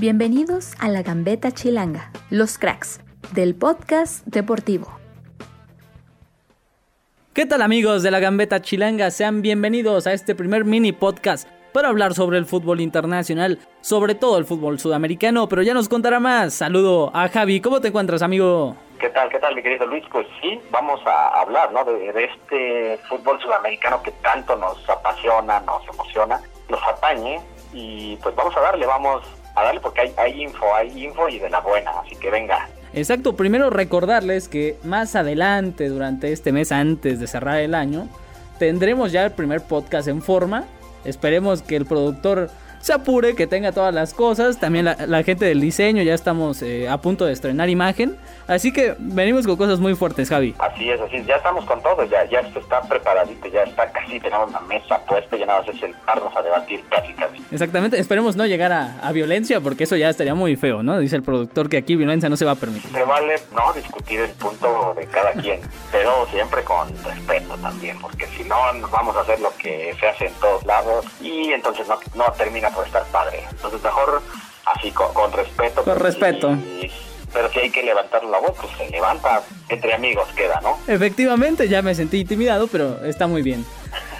Bienvenidos a la Gambeta Chilanga, los cracks del podcast deportivo. ¿Qué tal amigos de la Gambeta Chilanga? Sean bienvenidos a este primer mini podcast para hablar sobre el fútbol internacional, sobre todo el fútbol sudamericano, pero ya nos contará más. Saludo a Javi, ¿cómo te encuentras amigo? ¿Qué tal, qué tal mi querido Luis? Pues sí, vamos a hablar ¿no? de, de este fútbol sudamericano que tanto nos apasiona, nos emociona, nos atañe y pues vamos a darle, vamos a darle porque hay, hay info, hay info y de la buena, así que venga. Exacto, primero recordarles que más adelante, durante este mes, antes de cerrar el año, tendremos ya el primer podcast en forma. Esperemos que el productor se apure, que tenga todas las cosas. También la, gente del diseño, ya estamos eh, a punto de estrenar imagen. Así que venimos con cosas muy fuertes, Javi. Así es, así es. Ya estamos con todo, ya, ya esto está preparadito, ya está casi, tenemos una mesa puesta, ya nada más es sentarnos a debatir casi, casi. Exactamente, esperemos no llegar a, a, violencia, porque eso ya estaría muy feo, ¿no? Dice el productor que aquí violencia no se va a permitir. Se vale, no, discutir el punto de cada quien, pero siempre con respeto también, porque si no, nos vamos a hacer lo que se hace en todos lados y entonces no, no termina por estar padre. Entonces mejor así, con, con respeto. Con respeto. Y, pero si hay que levantar la voz, pues se levanta, entre amigos queda, ¿no? Efectivamente, ya me sentí intimidado, pero está muy bien.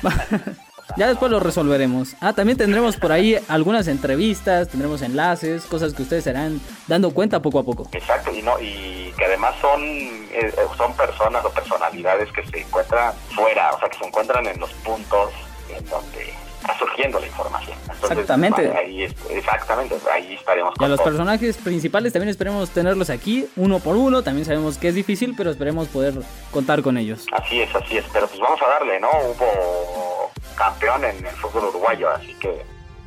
ya después lo resolveremos. Ah, también tendremos por ahí algunas entrevistas, tendremos enlaces, cosas que ustedes serán dando cuenta poco a poco. Exacto, y no y que además son eh, son personas o personalidades que se encuentran fuera, o sea, que se encuentran en los puntos en donde está surgiendo la información. Entonces, exactamente. Ahí, exactamente, ahí estaremos. Y a los personajes principales también esperemos tenerlos aquí, uno por uno. También sabemos que es difícil, pero esperemos poder contar con ellos. Así es, así es. Pero pues vamos a darle, ¿no? Hubo campeón en el fútbol uruguayo, así que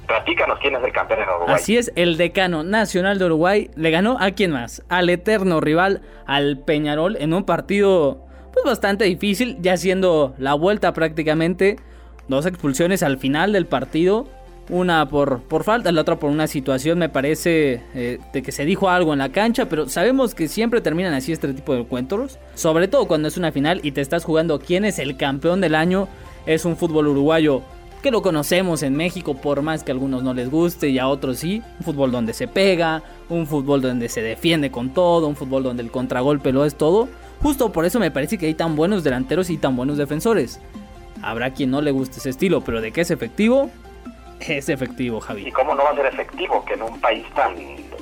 platícanos quién es el campeón en Uruguay. Así es, el decano nacional de Uruguay le ganó a quién más? Al eterno rival, al Peñarol, en un partido pues bastante difícil, ya siendo la vuelta prácticamente dos expulsiones al final del partido. Una por, por falta, la otra por una situación, me parece, eh, de que se dijo algo en la cancha, pero sabemos que siempre terminan así este tipo de encuentros. Sobre todo cuando es una final y te estás jugando quién es el campeón del año. Es un fútbol uruguayo que lo conocemos en México, por más que a algunos no les guste y a otros sí. Un fútbol donde se pega, un fútbol donde se defiende con todo, un fútbol donde el contragolpe lo es todo. Justo por eso me parece que hay tan buenos delanteros y tan buenos defensores. Habrá quien no le guste ese estilo, pero de que es efectivo, es efectivo, Javi. ¿Y cómo no va a ser efectivo que en un país tan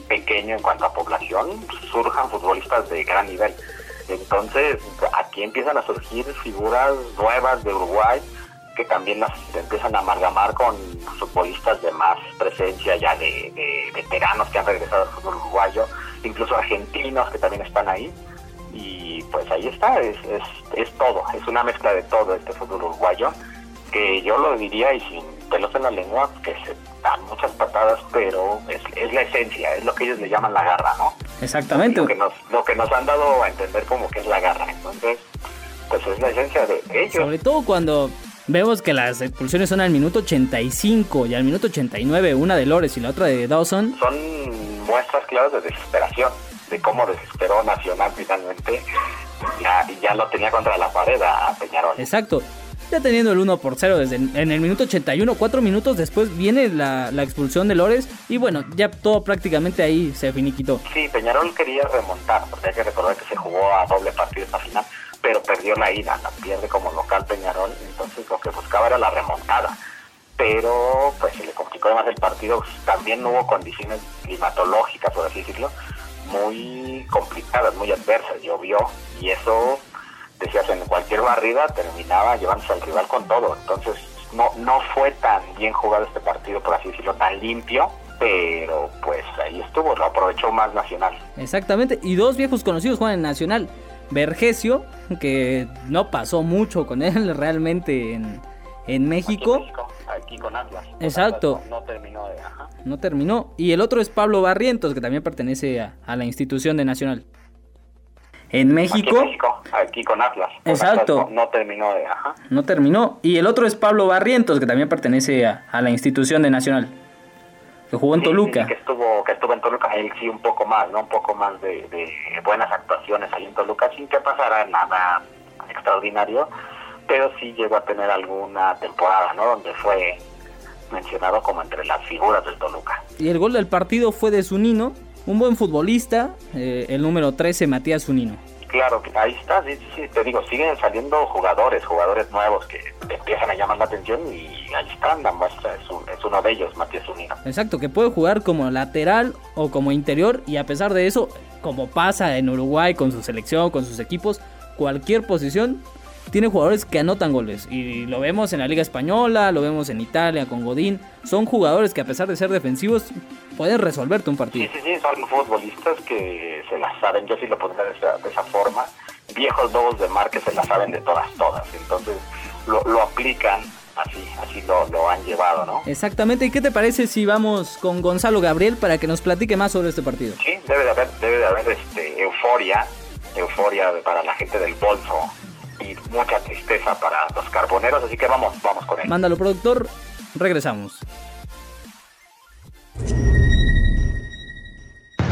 pequeño en cuanto a población surjan futbolistas de gran nivel? Entonces, aquí empiezan a surgir figuras nuevas de Uruguay que también las empiezan a amalgamar con futbolistas de más presencia ya de, de veteranos que han regresado al fútbol uruguayo, incluso argentinos que también están ahí y pues ahí está, es, es, es, todo, es una mezcla de todo este fútbol uruguayo, que yo lo diría y sin pelos en la lengua, que se dan muchas patadas, pero es, es la esencia, es lo que ellos le llaman la garra, ¿no? Exactamente. Lo que, nos, lo que nos han dado a entender como que es la garra, entonces, pues es la esencia de ellos. Sobre todo cuando vemos que las expulsiones son al minuto 85 y al minuto 89, una de Lores y la otra de Dawson. Son muestras claras de desesperación de cómo desesperó Nacional finalmente ya, y ya lo tenía contra la pared a Peñarol. Exacto. Ya teniendo el 1 por 0 desde en el minuto 81, cuatro minutos después viene la, la, expulsión de Lores y bueno, ya todo prácticamente ahí se finiquitó. Sí, Peñarol quería remontar, porque hay que recordar que se jugó a doble partido esta final, pero perdió la ida, la pierde como local Peñarol, entonces lo que buscaba era la remontada. Pero pues se le complicó además el partido, también no hubo condiciones climatológicas, por así decirlo, muy complicadas, muy adversas, llovió y eso, decías, en cualquier barrida terminaba llevándose al rival con todo. Entonces no, no fue tan bien jugado este partido, por así decirlo, tan limpio, pero pues ahí estuvo, lo aprovechó más Nacional. Exactamente, y dos viejos conocidos juegan en Nacional. Vergesio, que no pasó mucho con él realmente en, en México. Aquí, en México, aquí con Atlas. Exacto. Atlas no, no, terminó de... Ajá. No terminó. Y el otro es Pablo Barrientos, que también pertenece a, a la institución de Nacional. En México. Aquí, en México, aquí con Atlas. Exacto. Atlas no, no, terminó de... Ajá. No terminó. Y el otro es Pablo Barrientos, que también pertenece a, a la institución de Nacional. Que jugó en sí, Toluca. Sí, que estuvo que estuvo en Toluca, él sí un poco más, ¿no? Un poco más de, de buenas actuaciones ahí en Toluca, sin que pasara nada extraordinario, pero sí llegó a tener alguna temporada, ¿no? Donde fue mencionado como entre las figuras del Toluca. Y el gol del partido fue de Zunino, un buen futbolista, eh, el número 13, Matías Zunino. Claro, ahí está, sí, sí, te digo, siguen saliendo jugadores, jugadores nuevos que empiezan a llamar la atención y ahí están, es, es uno de ellos, Matías Zunino. Exacto, que puede jugar como lateral o como interior y a pesar de eso, como pasa en Uruguay con su selección, con sus equipos, cualquier posición tiene jugadores que anotan goles. Y lo vemos en la Liga Española, lo vemos en Italia con Godín. Son jugadores que a pesar de ser defensivos pueden resolverte un partido. Sí, sí, sí, son futbolistas que se las saben. Yo sí lo pondría de esa, forma. Viejos lobos de mar que se las saben de todas, todas. Entonces lo, lo aplican así, así lo, lo, han llevado, ¿no? Exactamente. ¿Y qué te parece si vamos con Gonzalo Gabriel para que nos platique más sobre este partido? Sí, debe de haber, debe de haber este, euforia, euforia para la gente del bolso y mucha tristeza para los carboneros, así que vamos, vamos con él. Mándalo, productor. Regresamos.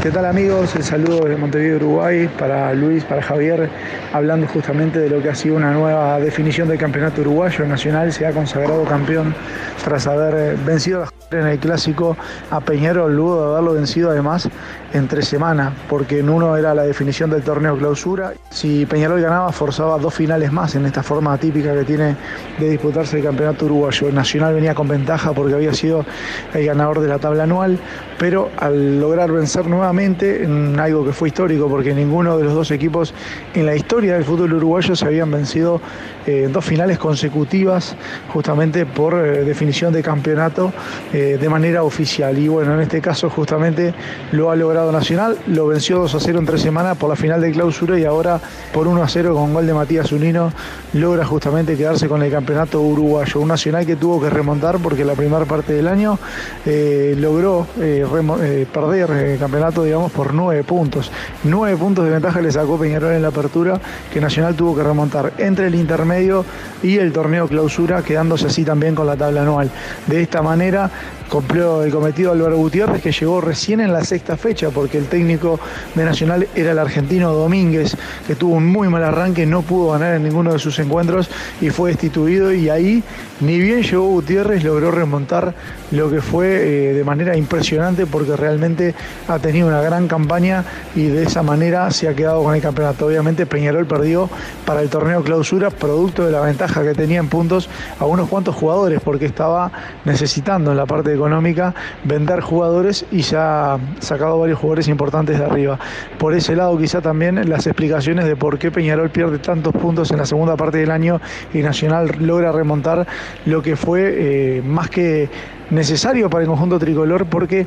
¿Qué tal amigos? El saludo desde Montevideo, Uruguay, para Luis, para Javier, hablando justamente de lo que ha sido una nueva definición del campeonato uruguayo nacional. Se ha consagrado campeón tras haber vencido en el clásico a Peñarol, luego de haberlo vencido además entre semana, porque en uno era la definición del torneo clausura. Si Peñarol ganaba, forzaba dos finales más en esta forma típica que tiene de disputarse el campeonato uruguayo. Nacional venía con ventaja porque había sido el ganador de la tabla anual, pero al lograr vencer nuevamente en algo que fue histórico, porque ninguno de los dos equipos en la historia del fútbol uruguayo se habían vencido en eh, dos finales consecutivas, justamente por eh, definición de campeonato eh, de manera oficial. Y bueno, en este caso justamente lo ha logrado Nacional, lo venció 2 a 0 en tres semanas por la final de clausura y ahora por 1 a 0 con gol de Matías Unino logra justamente quedarse con el campeonato uruguayo. Un Nacional que tuvo que remontar porque la primera parte del año eh, logró eh, eh, perder el campeonato, digamos, por 9 puntos. 9 puntos de ventaja le sacó Peñarol en la apertura que Nacional tuvo que remontar entre el intermedio y el torneo clausura, quedándose así también con la tabla anual. De esta manera cumplió el cometido Álvaro Gutiérrez, que llegó recién en la sexta fecha, porque el técnico de Nacional era el argentino Domínguez, que tuvo un muy mal arranque, no pudo ganar en ninguno de sus encuentros y fue destituido. Y ahí, ni bien llegó Gutiérrez, logró remontar lo que fue eh, de manera impresionante, porque realmente ha tenido una gran campaña y de esa manera se ha quedado con el campeonato. Obviamente, Peñarol perdió para el torneo clausura, producto de la ventaja que tenía en puntos a unos cuantos jugadores, porque estaba necesitando en la parte de económica, vender jugadores y ya sacado varios jugadores importantes de arriba. Por ese lado quizá también las explicaciones de por qué Peñarol pierde tantos puntos en la segunda parte del año y Nacional logra remontar lo que fue eh, más que necesario para el conjunto tricolor porque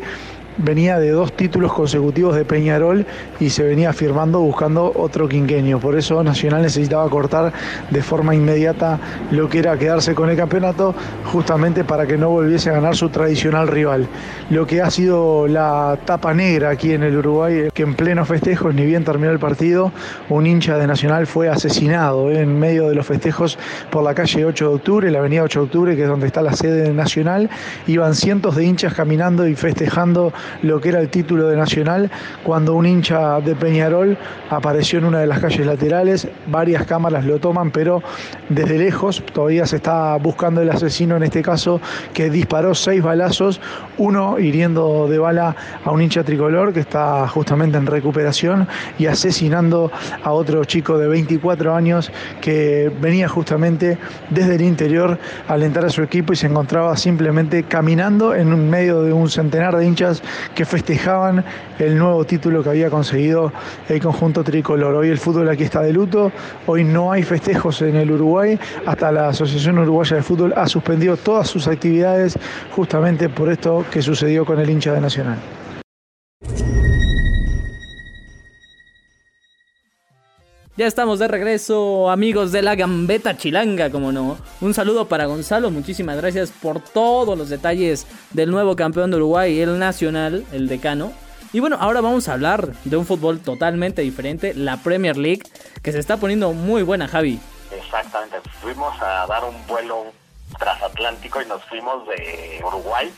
venía de dos títulos consecutivos de Peñarol y se venía firmando buscando otro quinquenio. Por eso Nacional necesitaba cortar de forma inmediata lo que era quedarse con el campeonato, justamente para que no volviese a ganar su tradicional rival. Lo que ha sido la tapa negra aquí en el Uruguay, que en pleno festejos, ni bien terminó el partido, un hincha de Nacional fue asesinado en medio de los festejos por la calle 8 de octubre, la avenida 8 de octubre, que es donde está la sede Nacional. Iban cientos de hinchas caminando y festejando lo que era el título de Nacional cuando un hincha de Peñarol apareció en una de las calles laterales. Varias cámaras lo toman, pero desde lejos todavía se está buscando el asesino en este caso que disparó seis balazos, uno hiriendo de bala a un hincha tricolor que está justamente en recuperación y asesinando a otro chico de 24 años que venía justamente desde el interior a alentar a su equipo y se encontraba simplemente caminando en medio de un centenar de hinchas que festejaban el nuevo título que había conseguido el conjunto tricolor. Hoy el fútbol aquí está de luto, hoy no hay festejos en el Uruguay, hasta la Asociación Uruguaya de Fútbol ha suspendido todas sus actividades justamente por esto que sucedió con el hincha de Nacional. Ya estamos de regreso, amigos de la Gambeta Chilanga, como no. Un saludo para Gonzalo, muchísimas gracias por todos los detalles del nuevo campeón de Uruguay, el Nacional, el decano. Y bueno, ahora vamos a hablar de un fútbol totalmente diferente, la Premier League, que se está poniendo muy buena, Javi. Exactamente, fuimos a dar un vuelo transatlántico y nos fuimos de Uruguay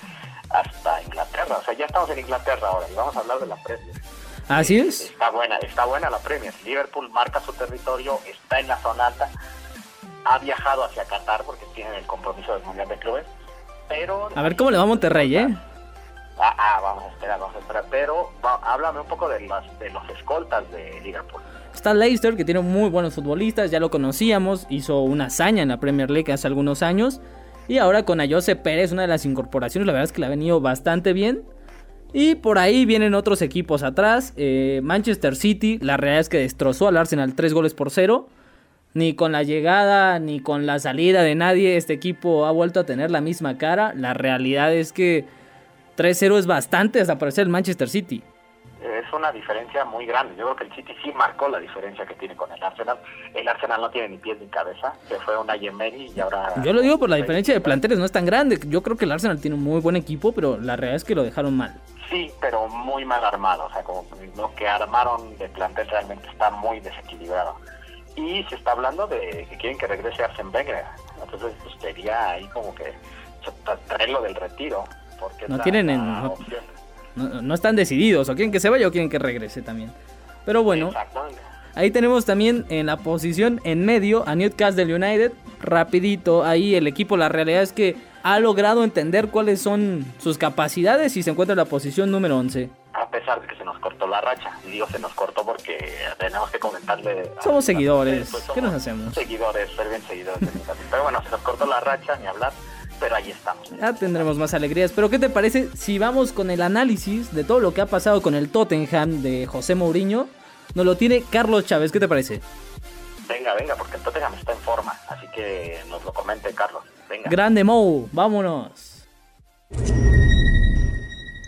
hasta Inglaterra. O sea, ya estamos en Inglaterra ahora y vamos a hablar de la Premier. Así es. Está buena, está buena la Premier. Liverpool marca su territorio, está en la zona alta, ha viajado hacia Qatar porque tienen el compromiso del Mundial de Clubes pero... A ver cómo le va a Monterrey, ¿eh? Ah, ah, vamos a esperar, vamos a esperar. Pero háblame un poco de, de los escoltas de Liverpool. Está Leicester, que tiene muy buenos futbolistas, ya lo conocíamos, hizo una hazaña en la Premier League hace algunos años. Y ahora con Ayose Pérez, una de las incorporaciones, la verdad es que le ha venido bastante bien. Y por ahí vienen otros equipos atrás. Eh, Manchester City, la realidad es que destrozó al Arsenal 3 goles por 0. Ni con la llegada ni con la salida de nadie este equipo ha vuelto a tener la misma cara. La realidad es que 3-0 es bastante hasta parecer el Manchester City es una diferencia muy grande. Yo creo que el City sí marcó la diferencia que tiene con el Arsenal. El Arsenal no tiene ni pies ni cabeza. Se fue una Yemery y ahora... Yo lo digo por la diferencia de planteles, no es tan grande. Yo creo que el Arsenal tiene un muy buen equipo, pero la realidad es que lo dejaron mal. Sí, pero muy mal armado. O sea, como lo que armaron de plantel realmente está muy desequilibrado. Y se está hablando de que quieren que regrese Arsene Wenger. Entonces, pues sería ahí como que traerlo del retiro. Porque no tienen... En, no, están decididos, o quieren que se vaya o quieren que regrese también. Pero bueno, ahí tenemos también en la posición en medio a Newcastle United. Rapidito, ahí el equipo, la realidad es que ha logrado entender cuáles son sus capacidades y se encuentra en la posición número 11. A pesar de que se nos cortó la racha, digo se nos cortó porque tenemos que comentarle. Somos seguidores, pues ¿qué nos hacemos? Seguidores, ser bien seguidores. Pero bueno, se nos cortó la racha, ni hablar pero ahí estamos. Ya tendremos más alegrías. Pero ¿qué te parece si vamos con el análisis de todo lo que ha pasado con el Tottenham de José Mourinho? Nos lo tiene Carlos Chávez, ¿qué te parece? Venga, venga, porque el Tottenham está en forma, así que nos lo comente Carlos. Venga. Grande Mou, vámonos.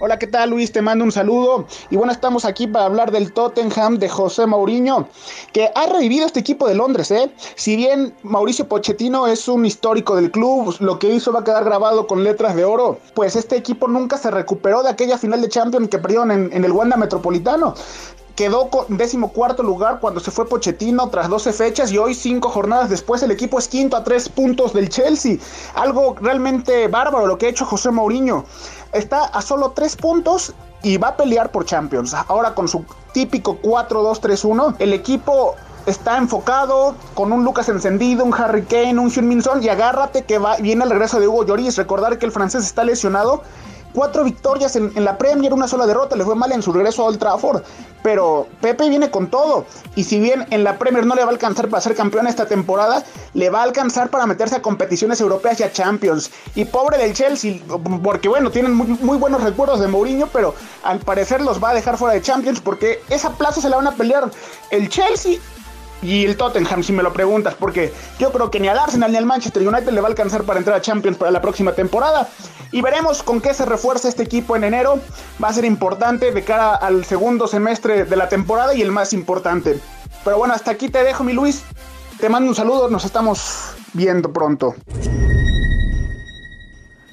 Hola, ¿qué tal Luis? Te mando un saludo. Y bueno, estamos aquí para hablar del Tottenham de José Mourinho, que ha revivido este equipo de Londres, ¿eh? Si bien Mauricio Pochettino es un histórico del club, lo que hizo va a quedar grabado con letras de oro, pues este equipo nunca se recuperó de aquella final de Champions que perdieron en, en el Wanda Metropolitano quedó en décimo cuarto lugar cuando se fue Pochettino tras 12 fechas y hoy cinco jornadas después el equipo es quinto a tres puntos del Chelsea. Algo realmente bárbaro lo que ha hecho José Mourinho. Está a solo tres puntos y va a pelear por Champions. Ahora con su típico 4-2-3-1, el equipo está enfocado con un Lucas encendido, un Harry Kane, un Hyun Min Son y agárrate que va, viene el regreso de Hugo Lloris. Recordar que el francés está lesionado cuatro victorias en, la Premier, una sola derrota, le fue mal en su regreso a Old Trafford. Pero Pepe viene con todo. Y si bien en la Premier no le va a alcanzar para ser campeón esta temporada, le va a alcanzar para meterse a competiciones europeas y a Champions. Y pobre del Chelsea, porque bueno, tienen muy, muy buenos recuerdos de Mourinho, pero al parecer los va a dejar fuera de Champions porque esa plaza se la van a pelear el Chelsea y el Tottenham, si me lo preguntas, porque yo creo que ni al Arsenal ni al Manchester United le va a alcanzar para entrar a Champions para la próxima temporada. Y veremos con qué se refuerza este equipo en enero. Va a ser importante de cara al segundo semestre de la temporada y el más importante. Pero bueno, hasta aquí te dejo, mi Luis. Te mando un saludo, nos estamos viendo pronto.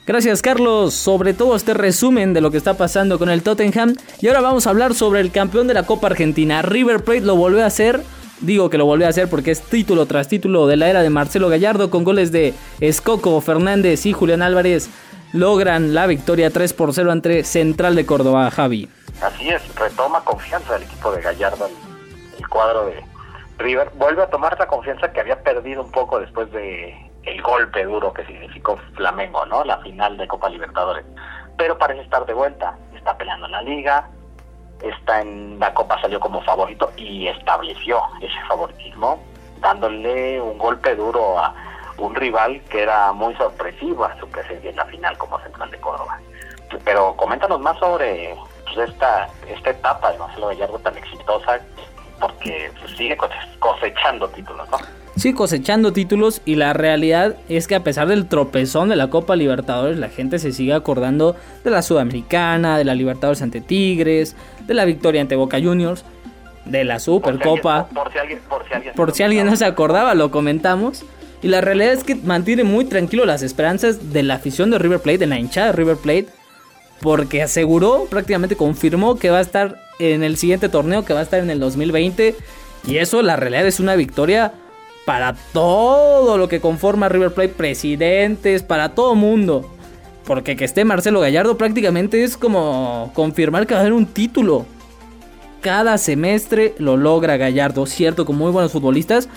Gracias Carlos, sobre todo este resumen de lo que está pasando con el Tottenham. Y ahora vamos a hablar sobre el campeón de la Copa Argentina. River Plate lo volvió a hacer Digo que lo volvió a hacer porque es título tras título de la era de Marcelo Gallardo con goles de Escoco, Fernández y Julián Álvarez. Logran la victoria 3 por 0 ante Central de Córdoba, Javi. Así es, retoma confianza el equipo de Gallardo, el, cuadro de River. Vuelve a tomar la confianza que había perdido un poco después de el golpe duro que significó Flamengo, ¿no? La final de Copa Libertadores. Pero parece estar de vuelta, está peleando en la liga, está en la Copa salió como favorito y estableció ese favoritismo, dándole un golpe duro a un rival que era muy sorpresivo a su presencia en la final como Central de Córdoba. Pero coméntanos más sobre pues, esta, esta etapa de Marcelo Gallardo tan exitosa, porque pues, sigue cosechando títulos, ¿no? Sí, cosechando títulos y la realidad es que a pesar del tropezón de la Copa Libertadores, la gente se sigue acordando de la Sudamericana, de la Libertadores ante Tigres, de la victoria ante Boca Juniors, de la Supercopa. Por, si alguien, por si alguien, no se acordaba, lo comentamos. Y la realidad es que mantiene muy tranquilo las esperanzas de la afición de River Plate, de la hinchada de River Plate, porque aseguró, prácticamente confirmó que va a estar en el siguiente torneo, que va a estar en el 2020. Y eso, la realidad es una victoria para todo lo que conforma River Plate, presidentes, para todo mundo. Porque que esté Marcelo Gallardo prácticamente es como confirmar que va a haber un título. Cada semestre lo logra Gallardo, cierto, con muy buenos futbolistas,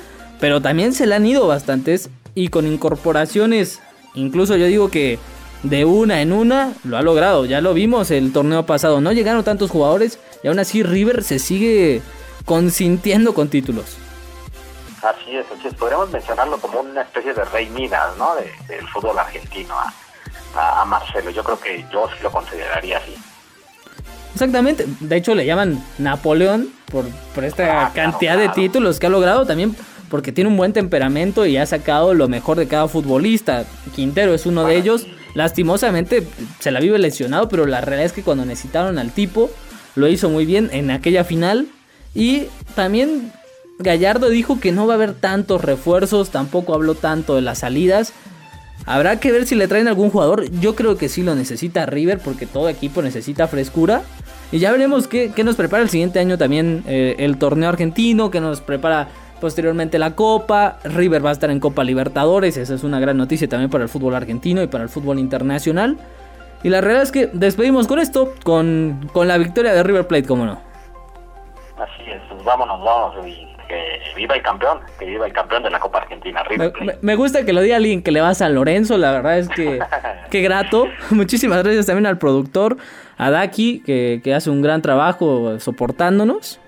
pero también se le han ido bastantes y con incorporaciones, incluso yo digo que de una en una lo ha logrado. Ya lo vimos el torneo pasado. No llegaron tantos jugadores y aún así River se sigue consintiendo con títulos. Así es, entonces podríamos mencionarlo como una especie de rey Midas, ¿no? del fútbol argentino a, Marcelo. Yo creo que yo sí lo consideraría así. Exactamente, de hecho le llaman Napoleón por, por esta ah, cantidad de títulos que ha logrado también porque tiene un buen temperamento y ha sacado lo mejor de cada futbolista. Quintero es uno de ellos. Lastimosamente se la vive lesionado, pero la realidad es que cuando necesitaron al tipo lo hizo muy bien en aquella final. Y también Gallardo dijo que no va a haber tantos refuerzos, tampoco habló tanto de las salidas. Habrá que ver si le traen algún jugador. Yo creo que sí lo necesita River porque todo equipo necesita frescura. Y ya veremos qué, nos prepara el siguiente año también eh, el torneo argentino, que nos prepara posteriormente la Copa. River va a estar en Copa Libertadores. Esa es una gran noticia también para el fútbol argentino y para el fútbol internacional. Y la realidad es que despedimos con esto, con, con la victoria de River Plate, como no. Así es, pues vámonos, vámonos que viva el campeón, que viva el campeón de la Copa Argentina. me, gusta que lo diga alguien que le va a San Lorenzo, la verdad es que qué grato. Muchísimas gracias también al productor, a Daki, que, hace un gran trabajo soportándonos.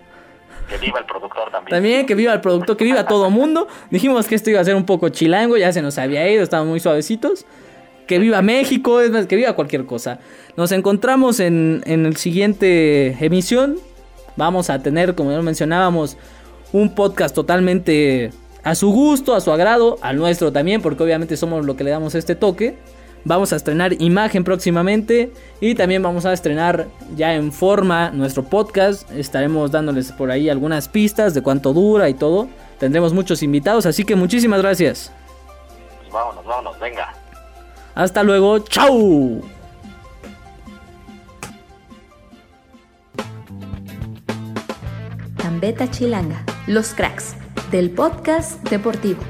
Que viva el productor también. También que viva el productor, que viva todo mundo. Dijimos que esto iba a ser un poco chilango, ya se nos había ido, estábamos muy suavecitos. Que viva México, es más, que viva cualquier cosa. Nos encontramos en, en el siguiente emisión. Vamos a tener, como ya mencionábamos, un podcast totalmente a su gusto, a su agrado, al nuestro también, porque obviamente somos lo que le damos este toque. Vamos a estrenar imagen próximamente y también vamos a estrenar ya en forma nuestro podcast. Estaremos dándoles por ahí algunas pistas de cuánto dura y todo. Tendremos muchos invitados, así que muchísimas gracias. Vámonos, vámonos, venga. Hasta luego, chao. Gambeta Chilanga, los cracks del podcast deportivo.